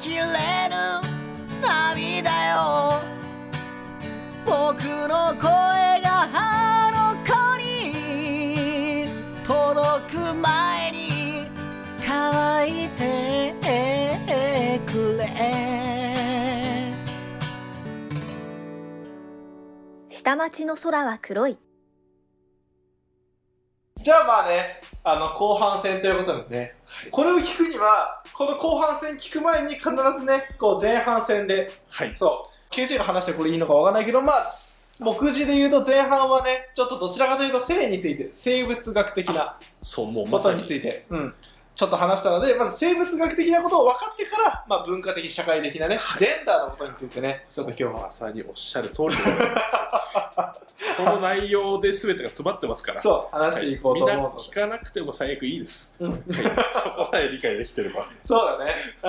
きれぬ涙よ。僕の声があの子に届く前に乾いてくれ。下町の空は黒い。じゃあまあね、あの、後半戦ということでね、これを聞くには、この後半戦聞く前に必ずね、こう前半戦で、はい。そう、KG が話してこれいいのかわかんないけど、まあ、目次で言うと前半はね、ちょっとどちらかというと性について、生物学的なそう、もうこと。について、うん、ちょっと話したので、まず生物学的なことを分かってから、まあ文化的、社会的なね、ジェンダーのことについてね、ちょっと今日はま。さにおっしゃる通りで。その内容で全てが詰まってますから。そう、話していこうとはいみんな。聞かなくても最悪いいです。うんはい、そこまで理解できてれば。そうだね。う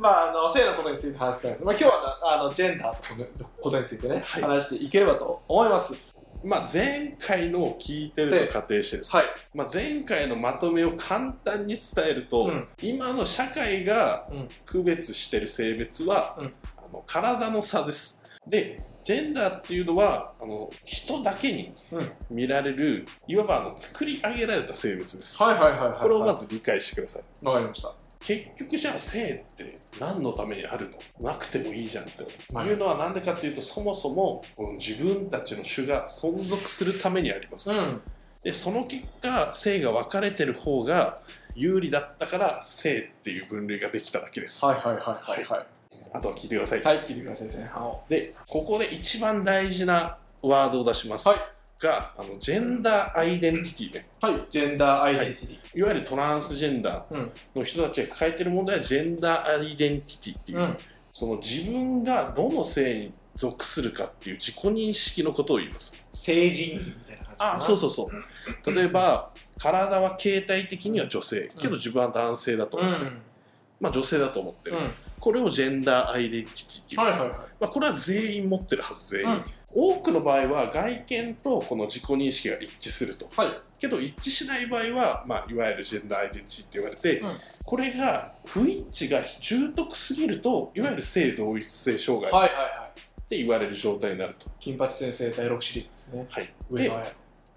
ん、まあ、あの、性のことについて話したいまあ、今日はなあのジェンダーとのことについてね、はい話していければと思います。まあ、前回のを聞いてると仮定してですね、はい。まあ、前回のまとめを簡単に伝えると、うん今の社会がうん区別してる性別は、うんあの体の差です。でジェンダーっていうのはあの人だけにうん。見られるいわばあの作り上げられた性別です。はいはいはいはい。これをまず理解してください。わかりました。結局じゃあ性って何のためにあるの？なくてもいいじゃんって。はいいうのは何でかっていうとそもそも自分たちの種が存続するためにあります、うん。でその結果性が分かれてる方が有利だったから性っていう分類ができただけです、はいはいはいはいはい。あとは聞いてください、はい、聞いてください。前半を。でここで一番大事なワードを出します、はい。があのジェンダーアイデンティティねはい。ジェンダーアイデンティティ。いわゆるトランスジェンダうん。ーの人たちが抱えてる問題はジェンダーアイデンティティっていう、うん。その自分がどの性に属するかっていう自己認識のことを言います。成人みたいな感じかな。あそうそうそう。例えば、体は形態的には女性、けど自分は男性だとうん。思ってる。うん。まあ女性だと思ってる。うん。これをジェンダーアイデンティティって言います。はいはいはい。まあこれは全員持ってるはず、全員。うん多くの場合は外見とこの自己認識が一致すると。はい。けど一致しない場合は、まあ、いわゆるジェンダーアイデンティティって言われて、うんこれが不一致が重篤すぎるといわゆる性同一性障害はいはいはい。って言われる状態になると。金八先生第6シリーズですね。はい、で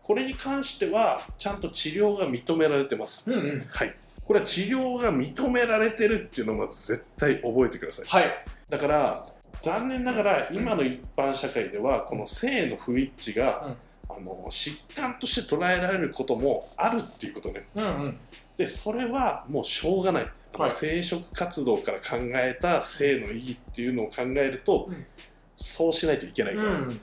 これに関してはちゃんと治療が認められてます、彩。うんうん。はい、これは治療が認められてるっていうのをまず絶対覚えてくださいはい。だから残念ながら今の一般社会ではこの性の不一致が、あの疾患として捉えられることもあるっていうことね。うんうん。でそれはもうしょうがない。はい。生殖活動から考えた性の意義っていうのを考えると、うん。そうしないといけないから,、うん。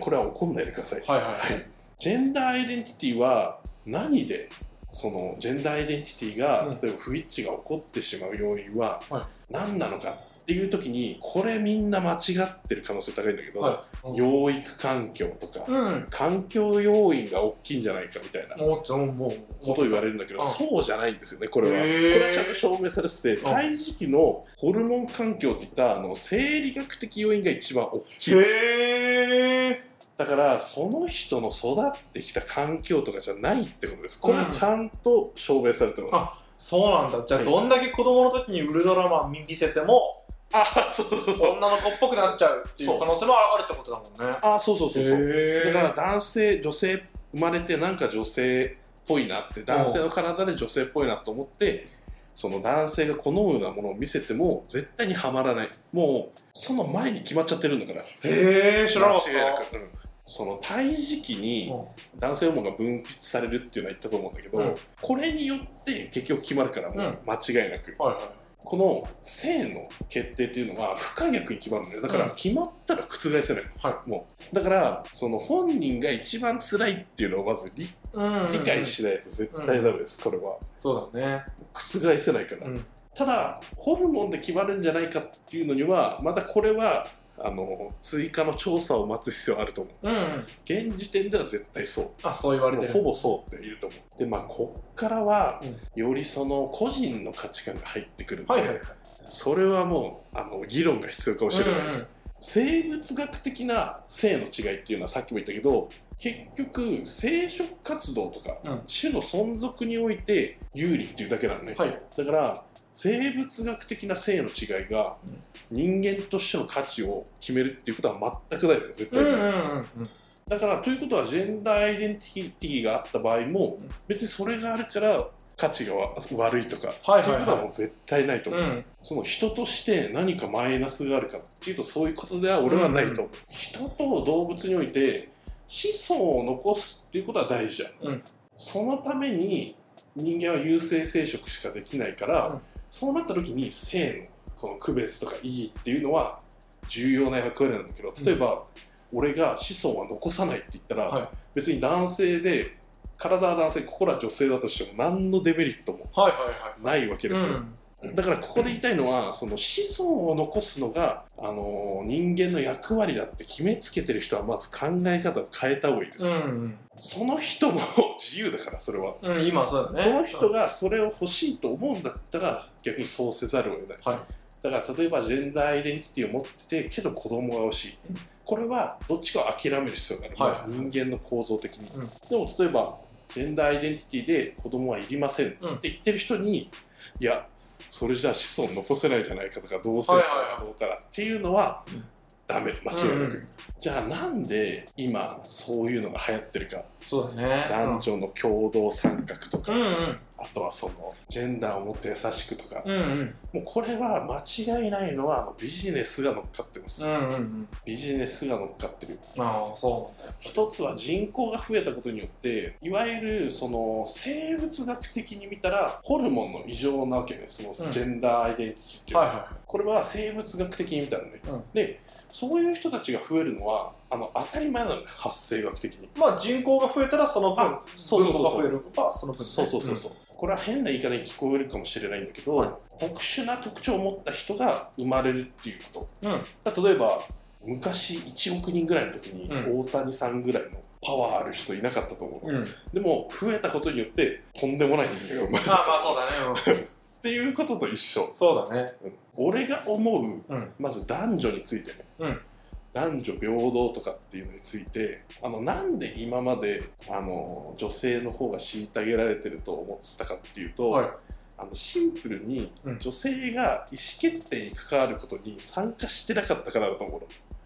これは怒んないでください、はいはいははいい。ジェンダーアイデンティティは何でそのジェンダーアイデンティティが、うん。例えば不一致が起こってしまう要因ははい。何なのかっていう時にこれみんな間違ってる可能性高いんだけど、はい。養育環境とか、うん。環境要因が大きいんじゃないかみたいな。ことを言われるんだけど、うんそうじゃないんですよねこれは。これはちゃんと証明されててん胎児期のホルモン環境っていったあの生理学的要因が一番大きいです。だからその人の育ってきた環境とかじゃないってことですこれはちゃんと証明されてます、あそうなんだ。じゃあ、はいどんだけ子供の時にウルトラマン見せても、あそうそうそうそう。女の子っぽくなっちゃうっていう可能性もあるってことだもんね。あそうそうそうそう。へだから男性女性生まれてなんか女性っぽいなって男性の体で女性っぽいなと思ってその男性が好むようなものを見せても絶対にはまらない。もうその前に決まっちゃってるんだから。へえ、知らなかった。間違いなく、うん。その胎児期に男性ホルモンが分泌されるっていうのは言ったと思うんだけど、うん。これによって結局決まるからもう間違いなく、はいはい。この性の決定っていうのは不可逆に決まるんだよ。だからうん。決まったら覆せない、はもう。だからその本人が一番辛いっていうのをまず理解しないと絶対ダメです、これは。そうだね。覆せないから、うん。ただホルモンで決まるんじゃないかっていうのにはまたこれはあの追加の調査を待つ必要があると思う。うん。現時点では絶対そう。あ、そう言われてる。ほぼそうって言うと思う。でまあこっからはうん。よりその個人の価値観が入ってくるんで、はいはいはい。それはもうあの議論が必要かもしれないです、生物学的な性の違いっていうのはさっきも言ったけど結局生殖活動とか、うん。種の存続において有利っていうだけなのね、はい。だから生物学的な性の違いが人間としての価値を決めるっていうことは全くないのよ絶対に、うんうんうんうん。だからということはジェンダーアイデンティティがあった場合もうん。別にそれがあるから価値がわ悪いとか、はいはいはい。っていうことはもう絶対ないと思う、うん。その人として何かマイナスがあるかっていうとそういうことでは俺はないと思う、人と動物において子孫を残すっていうことは大事じゃん、うん。そのために人間は有性生殖しかできないから、うんそうなった時に性のこの区別とか意義っていうのは重要な役割なんだけど例えば、俺が子孫は残さないって言ったら、はい。別に男性で体は男性心は女性だとしても何のデメリットもはいはいはい。ないわけですよ、うんだからここで言いたいのはその子孫を残すのが、あのー人間の役割だって決めつけてる人はまず考え方を変えた方がいいです、うんその人の自由だからそれは、うん、今そうだね。その人がそれを欲しいと思うんだったら逆にそうせざるを得ない、はい。だから例えばジェンダーアイデンティティを持っててけど子供が欲しい、うんこれはどっちかを諦める必要がある、はい人間の構造的に、うん。でも例えばジェンダーアイデンティティで子供はいりませんって言ってる人に、いやそれじゃあ子孫残せないじゃないかとか同性はいはいはいかどうたらっていうのはうんダメ間違いなく、うん。じゃあなんで今そういうのが流行ってるかそうだね。男女の共同参画とか、うんうん。あとはそのジェンダーをもっと優しくとか、うんうん。もうこれは間違いないのはビジネスが乗っかってます、うんうんうん。ビジネスが乗っかってる。ああそうなんだ。よ一つは人口が増えたことによっていわゆるその生物学的に見たらホルモンの異常なわけね。そのうん。ジェンダーアイデンティティっていうのは、はいはこれは生物学的に見たらね、うん。でそういう人たちが増えるのはあの当たり前なのね発生学的に。いまあ人口が増えたらその分あそうそうそうそう。分母が増えるばそうそうそうそう、これは変な言い方に聞こえるかもしれないんだけど、はい特殊な特徴を持った人が生まれるっていうこうんうん。と例えば昔1億人ぐらいの時にう大谷さんぐらいのパワーある人いなかったと思う、うん。でも増えたことによってとんでもない人間が生まれたまあまあそうだね。っていうことと一緒。うん、そうだね。うん。俺が思ううん。まず男女についてね、うん男女平等とかっていうのについてあのなんで今まであの女性の方が虐げられてると思ってたかっていうと、はい。あのシンプルにうん。女性が意思決定に関わることに参加してなかったからだと思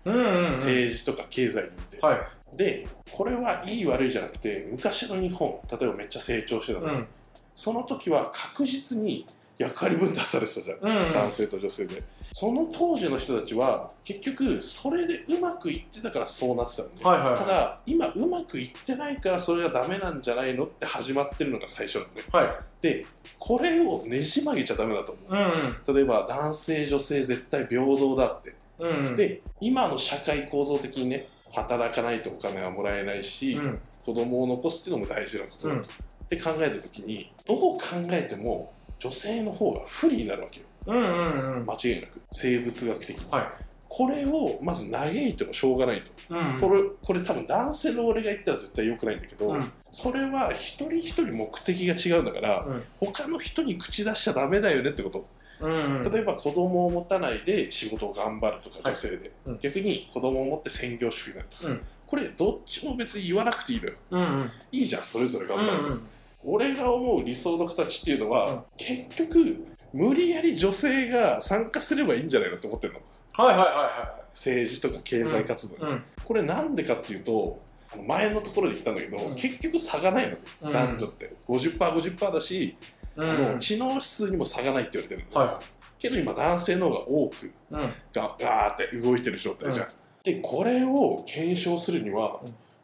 うの、うんうん、うん、政治とか経済にて、はい。でこれはいい悪いじゃなくて昔の日本例えばめっちゃ成長してた時、うん。その時は確実に役割分担されてたじゃん、うんうん。男性と女性でその当時の人たちは結局それでうまくいってたからそうなってたんで、はいはいはい。ただ今うまくいってないからそれがダメなんじゃないのって始まってるのが最初なんね。はい。でこれをねじ曲げちゃダメだと思う。うんうん。例えば男性女性絶対平等だって。うんうん。で今の社会構造的にね働かないとお金はもらえないし、うん。子供を残すっていうのも大事なことだと、うん。って考えた時にどう考えても女性の方が不利になるわけようんうんうん。間違いなく生物学的に、はい。これをまず嘆いてもしょうがないと、うんこれこれ多分男性の俺が言ったら絶対良くないんだけど、うん。それは一人一人目的が違うんだから、うん。他の人に口出しちゃダメだよねってこと。うんうん。例えば子供を持たないで仕事を頑張るとかはい。女性で、うん。逆に子供を持って専業主婦になるとか、うん。これどっちも別に言わなくていいのよ。うんうん。いいじゃんそれぞれ頑張る、うんうん。俺が思う理想の形っていうのは、うん。結局無理やり女性が参加すればいいんじゃないのって思ってるの。はいはいは政治とか経済活動に、いはいうん。これなんでかっていうと前のところで言ったんだけど、うん。結局差がないの。男女って。50%50% だし、うん。あの知能指数にも差がないって言われてるの、はけど今男性の方が多くいうん。がガーって動いてる状態じゃん、でこれを検証するには、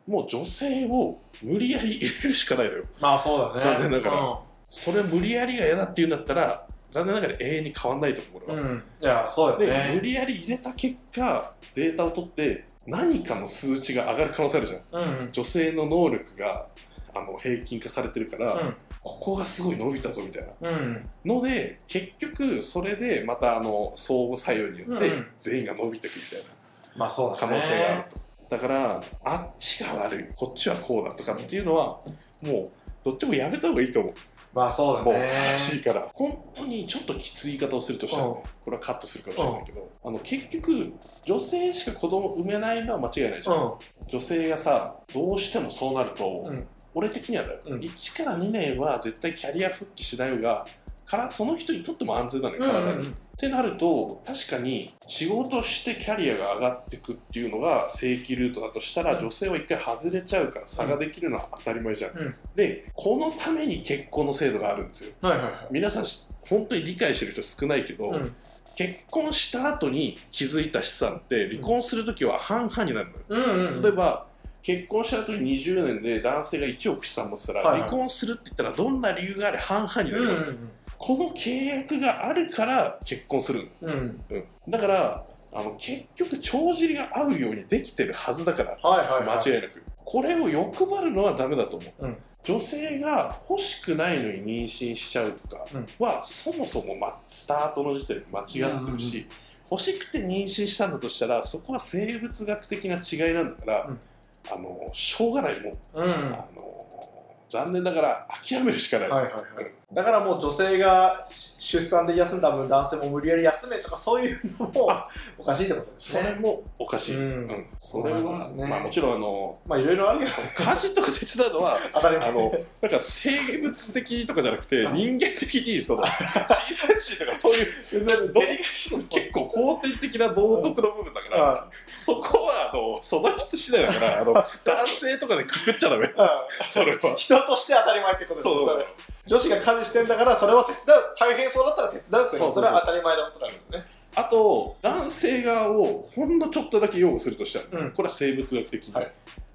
もう女性を無理やり入れるしかないのよ。まあそうだね。残念ながら。うそれ無理やりが嫌だって言うんだったら残念ながら永遠に変わんないと思う俺は、んうん。いやそうよね。無理やり入れた結果データを取って何かの数値が上がる可能性あるじゃん。うんうん。女性の能力があの平均化されてるから、うん。ここがすごい伸びたぞみたいな。うんので結局それでまたあの相互作用によってうん全員が伸びていくみたいな。まあそうだね。可能性があると、だからあっちが悪いこっちはこうだとかっていうのはもうどっちもやめた方がいいと思うまあそうだもうね悲しいから。本当にちょっときつい言い方をするとしたらね、これはカットするかもしれないけど、あの結局女性しか子供産めないのは間違いないじゃん、女性がさどうしてもそうなると、うん。俺的にはだよ、うん。1から2年は絶対キャリア復帰しない方がからその人にとっても安全なのようん体に、うん。うんってなると確かに仕事してキャリアが上がっていくっていうのが正規ルートだとしたら、うん。女性は一回外れちゃうから差ができるのは当たり前じゃん、うん。でこのために結婚の制度があるんですよ。はいはいはい。皆さんし本当に理解してる人少ないけど、うん。結婚した後に気づいた資産って離婚するときは半々になるのよ、うんうん例えば結婚した後に20年で男性が1億資産持ってたら、はいはい。離婚するって言ったらどんな理由があれ半々になります、この契約があるから結婚するの、うん。うん。うん、だからあの結局帳尻が合うようにできてるはずだから。はいはいはい。間違いなく。これを欲張るのはダメだと思う、うん。女性が欲しくないのに妊娠しちゃうとかは、そもそも、ま、スタートの時点で間違ってるし、うん欲しくて妊娠したんだとしたらそこは生物学的な違いなんだから、うん。あのしょうがないもう、うん。はいあの残念ながら諦めるしかない、はいはいだからもう女性がし出産で休んだ分男性も無理やり休めとかそういうのもあおかしいってことですね。それもおかしい、うん。それは、そうですね。まあ、もちろんあのまあいろいろあるけど家事とか手伝うのは 当たり前。あのなんか生物的とかじゃなくてうん人間的にその 親切心とかそういうどう結構肯定的な道徳の部分だから、そこはあのその人次第だからあの 男性とかでくくっちゃダメ。それは。人として当たり前ってことですそう。それ女子が家事してんだからそれは手伝う。大変そうだったら手伝うっていう。のそれは当たり前のことなんですね。あと男性側をほんのちょっとだけ擁護するとしたら、うん。これは生物学的に、はい。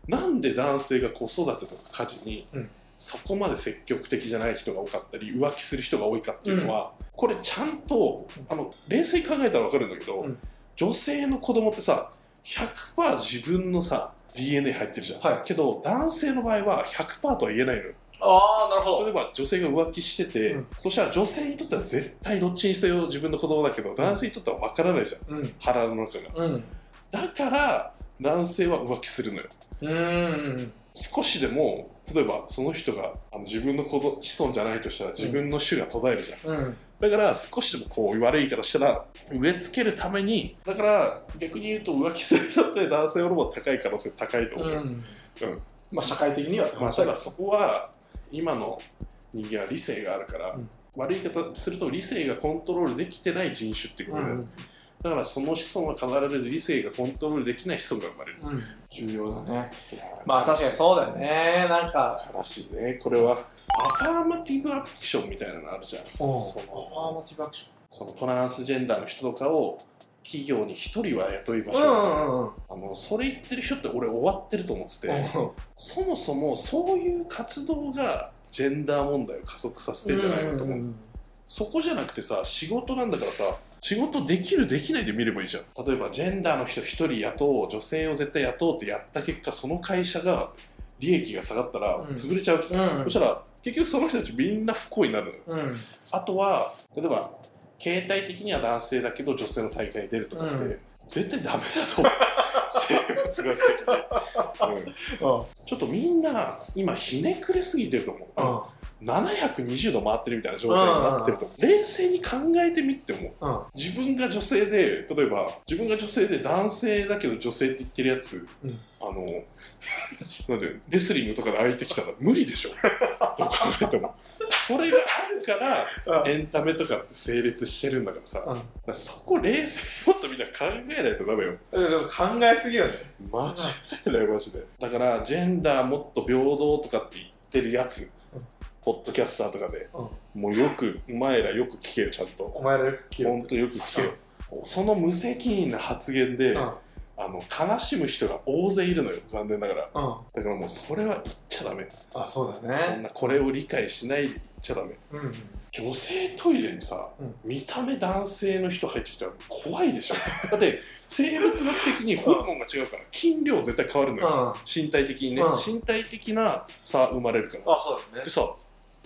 なんで男性が子育てとか家事に、うん。そこまで積極的じゃない人が多かったり浮気する人が多いかっていうのは、これちゃんとあの冷静に考えたら分かるんだけど、うん。女性の子供ってさ100%自分のさ DNA 入ってるじゃん、はい。けど男性の場合は100%とは言えないのよああなるほ例えば女性が浮気してて、うん。そしたら女性にとっては絶対どっちにせよ自分の子供だけど男性にとっては分からないじゃん。うん。腹の中が。うん。だから男性は浮気するのよ。うん少しでも例えばその人があの自分の子供子孫じゃないとしたら自分の種が途絶えるじゃん、うん。だから少しでもこう悪い言い方したら植え付けるためにだから逆に言うと浮気する人って男性よりも高い可能性高いと思う、うん。うん。まあ社会的にはまあ、ただそこは今の人間は理性があるから、うん。悪い言い方すると理性がコントロールできてない人種っていうことで、うんだからその子孫は必ず理性がコントロールできない子孫が生まれる、うん。重要だね。まあ確かにそうだよね。なんか悲しいね。これはアファーマティブアクションみたいなのあるじゃん。そアファーのマティブアクシそのトランスジェンダーの人とかを企業に一人は雇いましょう、あのそれ言ってる人って俺終わってると思ってて、そもそもそういう活動がジェンダー問題を加速させてんじゃないのと思う、そこじゃなくてさ仕事なんだからさ仕事できるできないで見ればいいじゃん。例えばジェンダーの人一人雇おう女性を絶対雇おうってやった結果その会社が利益が下がったらうん。潰れちゃう、うん。そしたら結局その人たちみんな不幸になるのよ。うん。あとは例えば形態的には男性だけど女性の大会に出るとかって、うん。絶対ダメだと思う。生物学的に、うん。うん。ちょっとみんな今ひねくれすぎてると思う720度回ってるみたいな状態になってると冷静に考えてみって思ううん。自分が女性で例えば自分が女性で男性だけど女性って言ってるやつ、うん。あの なんでレスリングとかで相手来たら無理でしょ。どう考えても。それがあるからうん。エンタメとかって成立してるんだからさ、うん。らそこ冷静にもっとみんな考えないとダメよ。考えすぎよね。間違いないマジで。だからジェンダーもっと平等とかって言ってるやつ、うんポッドキャスターとかでうん。もうよくお前らよく聞けよちゃんと。お前らよく聞けよほんとよく聞けよ、その無責任な発言で、うん。あの悲しむ人が大勢いるのよ残念ながら。うん。だからもうそれは言っちゃダメ、あそうだね。そんなこれを理解しないで言っちゃダメ。うん女性トイレにさ、うん。見た目男性の人入ってきたら怖いでしょ。だって生物学的にホルモンが違うから筋量絶対変わるのよ、うん。身体的にね、うん。身体的な差生まれるから。あそうだね。でさ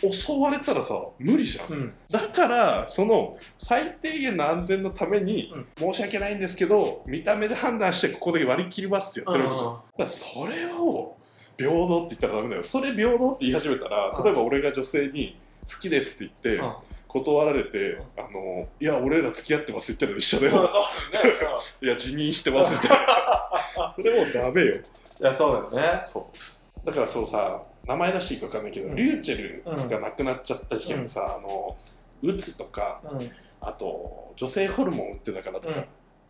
襲われたらさ無理じゃん、うん。だからその最低限の安全のために、うん。申し訳ないんですけど見た目で判断してここで割り切りますってやってるわけじゃん、だからそれを平等って言ったらダメだよ。それ平等って言い始めたらうん。例えば俺が女性にきですって言って、うん。断られて、あのいや俺ら付き合ってますって言ったら一緒だよ、いや辞任してますみたいなそれもうダメよ。いやそうだよね。そう。だからそうさ名前出していいか分かんないけど、うん。リューチェルが亡くなっちゃった事件でさ、あのうつとかうん。あと女性ホルモン打ってたからとかうん。っ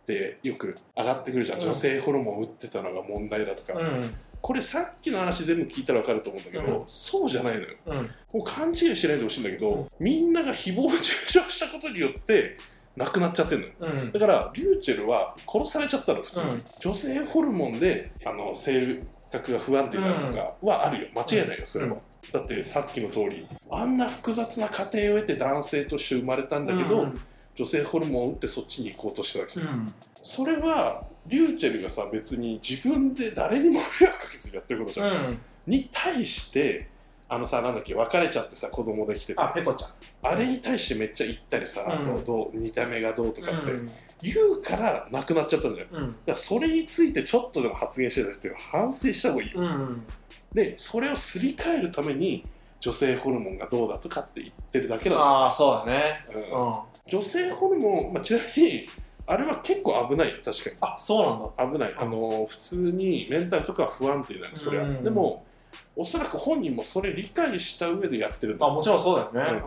てよく上がってくるじゃん、うん。女性ホルモン打ってたのが問題だとか、うん。これさっきの話全部聞いたら分かると思うんだけど、うん。そうじゃないのよ。うん。もう勘違いしないでほしいんだけど、うん。みんなが誹謗中傷したことによって亡くなっちゃってるのよ。うん。だからリューチェルは殺されちゃったの普通。に、うん。女性ホルモンであの性格が不安定になるとかはあるよ。間違いないよそれは、うんだってさっきの通りあんな複雑な過程を得て男性として生まれたんだけど、うん。女性ホルモンを打ってそっちに行こうとしたわけ、うん。それはリューチェルがさ別に自分で誰にも迷惑かけずにやってることじゃん、うん。に対してあのさなんだっけ別れちゃってさ子供できてて。あペコちゃん。あれに対してめっちゃ言ったりさ、うん。あとどう見た目がどうとかって。うん。言うからなくなっちゃったんだよだかうんらそれについてちょっとでも発言してた人は反省した方がいいよ、うん。でそれをすり替えるために女性ホルモンがどうだとかって言ってるだけだ、ああそうだね。うん。うん。女性ホルモン、まあ、ちなみにあれは結構危ないよ。確かに。あそうなんだ。危ない、あの普通にメンタルとかは不安定なのそれは、うん。でもおそらく本人もそれ理解した上でやってるんだ。あもちろんそうだよね。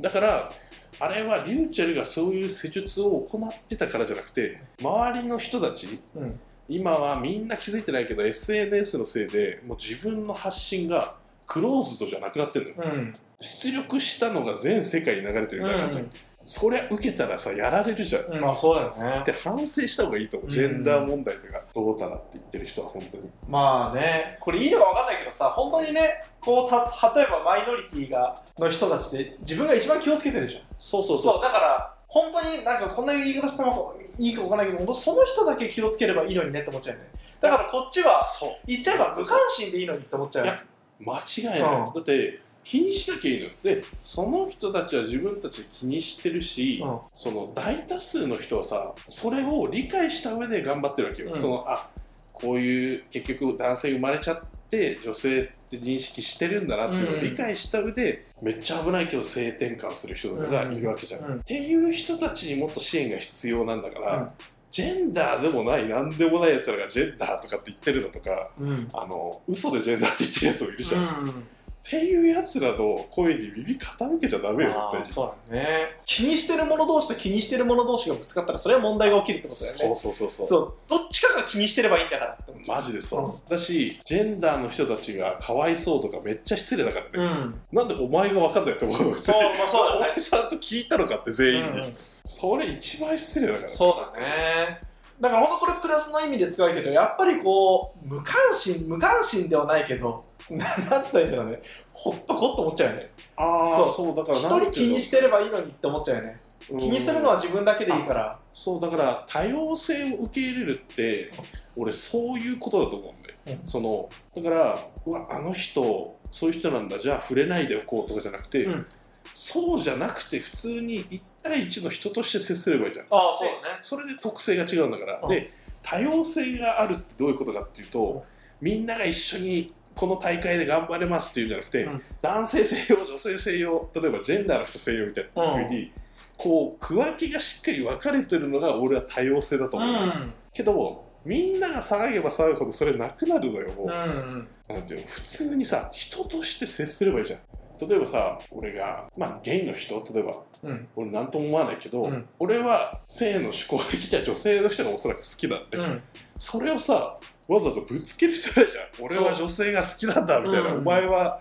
だからあれはリューチェルがそういう施術を行ってたからじゃなくて周りの人たちうん。うん今はみんな気づいてないけど SNS のせいでもう自分の発信がクローズドじゃなくなってるのよ、うん。出力したのが全世界に流れてるみたいな感じ、そりゃ受けたらさやられるじゃん。うん。まあそうだよね。って反省した方がいいと思う、うん。ジェンダー問題とかどうだらって言ってる人は本当に。まあね。これいいのか分かんないさ本当にねこうた例えばマイノリティがの人たちで自分が一番気をつけてるじゃん。そうそうそうそう。だから本当になんかこんな言い方したらいいか分かんないけどその人だけ気をつければいいのにねって思っちゃうよね。だからこっちは言っちゃえば無関心でいいのにって思っちゃうよいや間違いない、うん。だって気にしなきゃいいの。よでその人たちは自分たちで気にしてるし、うん。その大多数の人はさそれを理解した上で頑張ってるわけよ、うん。そのあこういう結局男性生まれちゃって女性って認識してるんだなっていうのを理解した上で、めっちゃ危ないけど性転換する人とかがいるわけじゃん、うん。っていう人たちにもっと支援が必要なんだから、うん。ジェンダーでもない何でもないやつらがジェンダーとかって言ってるのとかうん。あの嘘でジェンダーって言ってるやつもいるじゃん、っうんていうやつらの声に耳傾けちゃダメよ絶対そうだね。気にしてる者同士と気にしてる者同士がぶつかったらそれは問題が起きるってことだよね。そうそうそうそう。そうどっちかが気にしてればいいんだから。ってマジでそう、だしジェンダーの人たちがかわいそうとかめっちゃ失礼だからね、うん。なんでお前が分かんないと思うの？そうまあそうだね。お前ちゃんと聞いたのかって全員に、うんそれ一番失礼だから。そうだね。だから本当これプラスの意味で使うけどやっぱりこう無関心無関心ではないけどななんつったらいいんだろうね。ほっとこって思っちゃうよね。ああそう。だから一人気にしてればいいのにって思っちゃうよね。うん。気にするのは自分だけでいいから。そうだから多様性を受け入れるって俺そういうことだと思うんだよ、うん。そのだからうわあの人そういう人なんだ。じゃあ触れないでおこうとかじゃなくて、うん。そうじゃなくて普通に1対1の人として接すればいいじゃん。ああそうだね。それで特性が違うんだから、うん。で多様性があるってどういうことかっていうと、うん。みんなが一緒にこの大会で頑張れますっていうんじゃなくて、うん。男性性用女性性用例えばジェンダーの人性用みたいなふうに、こう区分けがしっかり分かれてるのが俺は多様性だとう思う、ん。けどみんなが騒げば騒ぐほどそれなくなるのよもう、うん。なんていうの普通にさ人として接すればいいじゃん例えばさ俺がまあゲイの人例えばうん。俺何とも思わないけど、うん。俺は性の趣向的には女性の人がおそらく好きなんで、うん。それをさわざわざぶつける必要ないじゃん。俺は女性が好きなんだみたいな、うん。お前は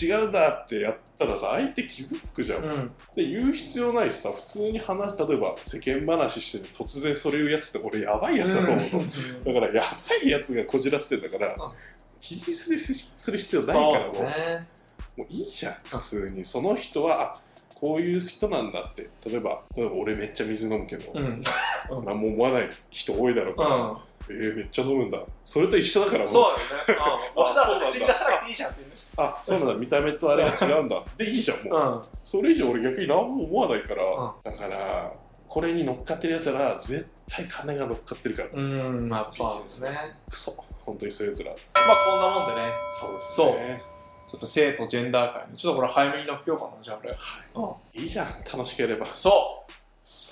違うんだってやったらさ相手傷つくじゃん、うん。で言う必要ないしさ普通に話例えば世間話してて突然それ言うやつって俺やばいやつだと思うの、だからやばいやつがこじらせてたから、うん。気にするする必要ないからもう,、もういいじゃん。普通にその人はあこういう人なんだって。例えば例えば俺めっちゃ水飲むけど、うん。何も思わない人多いだろうから、うん。えー、めっちゃ飲むんだ。それと一緒だからそうだよね。うん。わざわざ口に出さなくていいじゃんってあそうなんだ。見た目とあれが違うんだ。でいいじゃんもう、うん。それ以上俺逆に何も思わないから、うだからこれに乗っかってるやつら絶対金が乗っかってるから、うん。まあそうですね。クソ。本当にそういうやつら。まあこんなもんでね。そうですそう。ねちょっと性とジェンダー界にちょっとこれ早めに乗っけようかなじゃあ俺、うん、いいじゃん楽しければ。そう。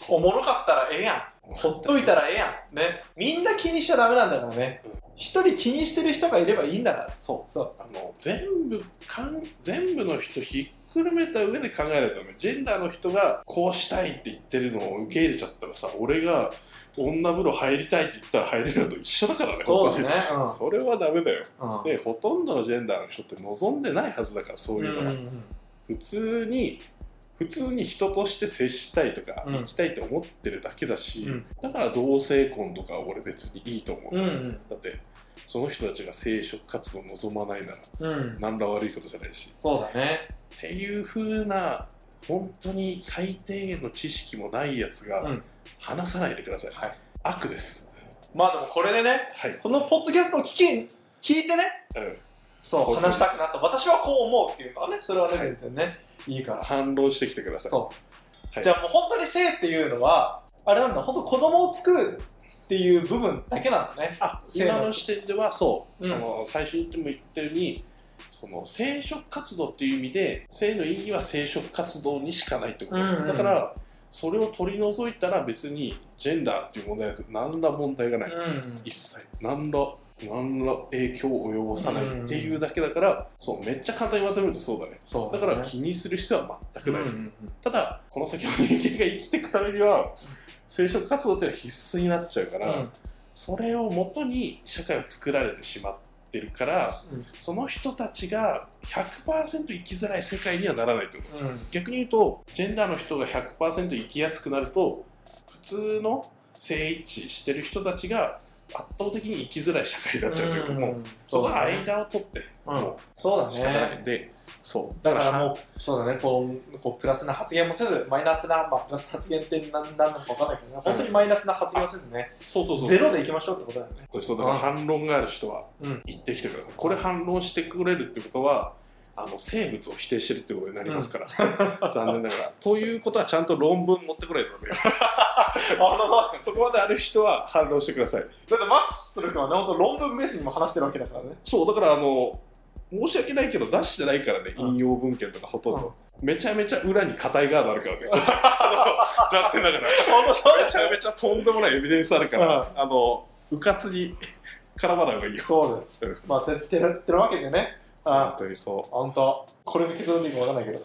おもろかったらええやん。ほっといたらええやん。ね。みんな気にしちゃダメなんだからね。うん。一人気にしてる人がいればいいんだから。そう。そう。あの全部かん全部の人ひっくるめた上で考えないとダメジェンダーの人がこうしたいって言ってるのを受け入れちゃったらさ俺が女風呂入りたいって言ったら入れるのと一緒だからねそうだ本当に。ねそれはダメだよ。うん。でほとんどのジェンダーの人って望んでないはずだからそういうのは、ん普通に普通に人として接したいとか、うん。生きたいと思ってるだけだし、うん。だから同性婚とかは俺別にいいと思う、うんうん。だってその人たちが生殖活動を望まないならうん。何ら悪いことじゃないし。そうだね。っていう風な本当に最低限の知識もないやつがうん話さないでください、はい。悪です。まあでもこれでねはい、このポッドキャストを聞き聞いてねうん、そう話したくなった。私はこう思うっていうのはねそれはね、はい全然ねいいから。反論してきてください。そう、はい。じゃあもう本当に性っていうのはあれなんだ本当子供を作るっていう部分だけなんだね。あ今の視点ではそう、うん。その最初にも言ったようにその生殖活動っていう意味で性の意義は生殖活動にしかないってこと、うんうん。だからそれを取り除いたら別にジェンダーっていう問題は何ら問題がない、うん。一切。何ら何ら影響を及ぼさないっていうだけだから、そうめっちゃ簡単にまとめるとそうだね。そうだから気にする必要は全くない、うんうんただこの先の人間が生きていくためには生殖活動っていうのは必須になっちゃうから、うん。それをもとに社会を作られてしまってるからうんその人たちが100%生きづらい世界にはならないと。うん。逆に言うとジェンダーの人が100%生きやすくなると普通の性一致してる人たちが圧倒的に生きづらい社会になっちゃうというか、もうそこは間を取って、うん。もそうだう仕方ない。ね。んでそう。だからもうそうだね。こうこうプラスな発言もせずマイナスな、まあ、プラスな発言って何なのか分かんないけどね。本当にマイナスな発言をせずね、そうそうそう。ゼロでいきましょうってことだよね。そうだから反論がある人はうん。言ってきてください。これ反論してくれるってことはあの生物を否定してるってことになりますから、残念ながら。ということはちゃんと論文持ってこないとダメよ。あそう。そこまである人は反論してください。だってマッスル君はね本当論文ベースにも話してるわけだからね。そうだからあの申し訳ないけど出してないからねうん。引用文献とかほとんど、めちゃめちゃ裏に硬いガードあるからね。あの 残念ながら。本当そうめちゃめちゃとんでもないエビデンスあるから、あのうかつに絡まない方がいいよ。そうだよ、うん。まあてってなってるわけでね。あ本当にそう。本当。これで結論でいいか分かんないけど。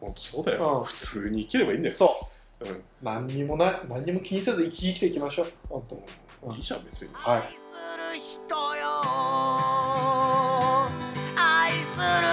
本当そうだよ、うん。普通に生きればいいんだよ、そう。うん。何にもない何にも気にせず生き生きていきましょう。本当。うん。いいじゃん別に。はい。愛する人よ。愛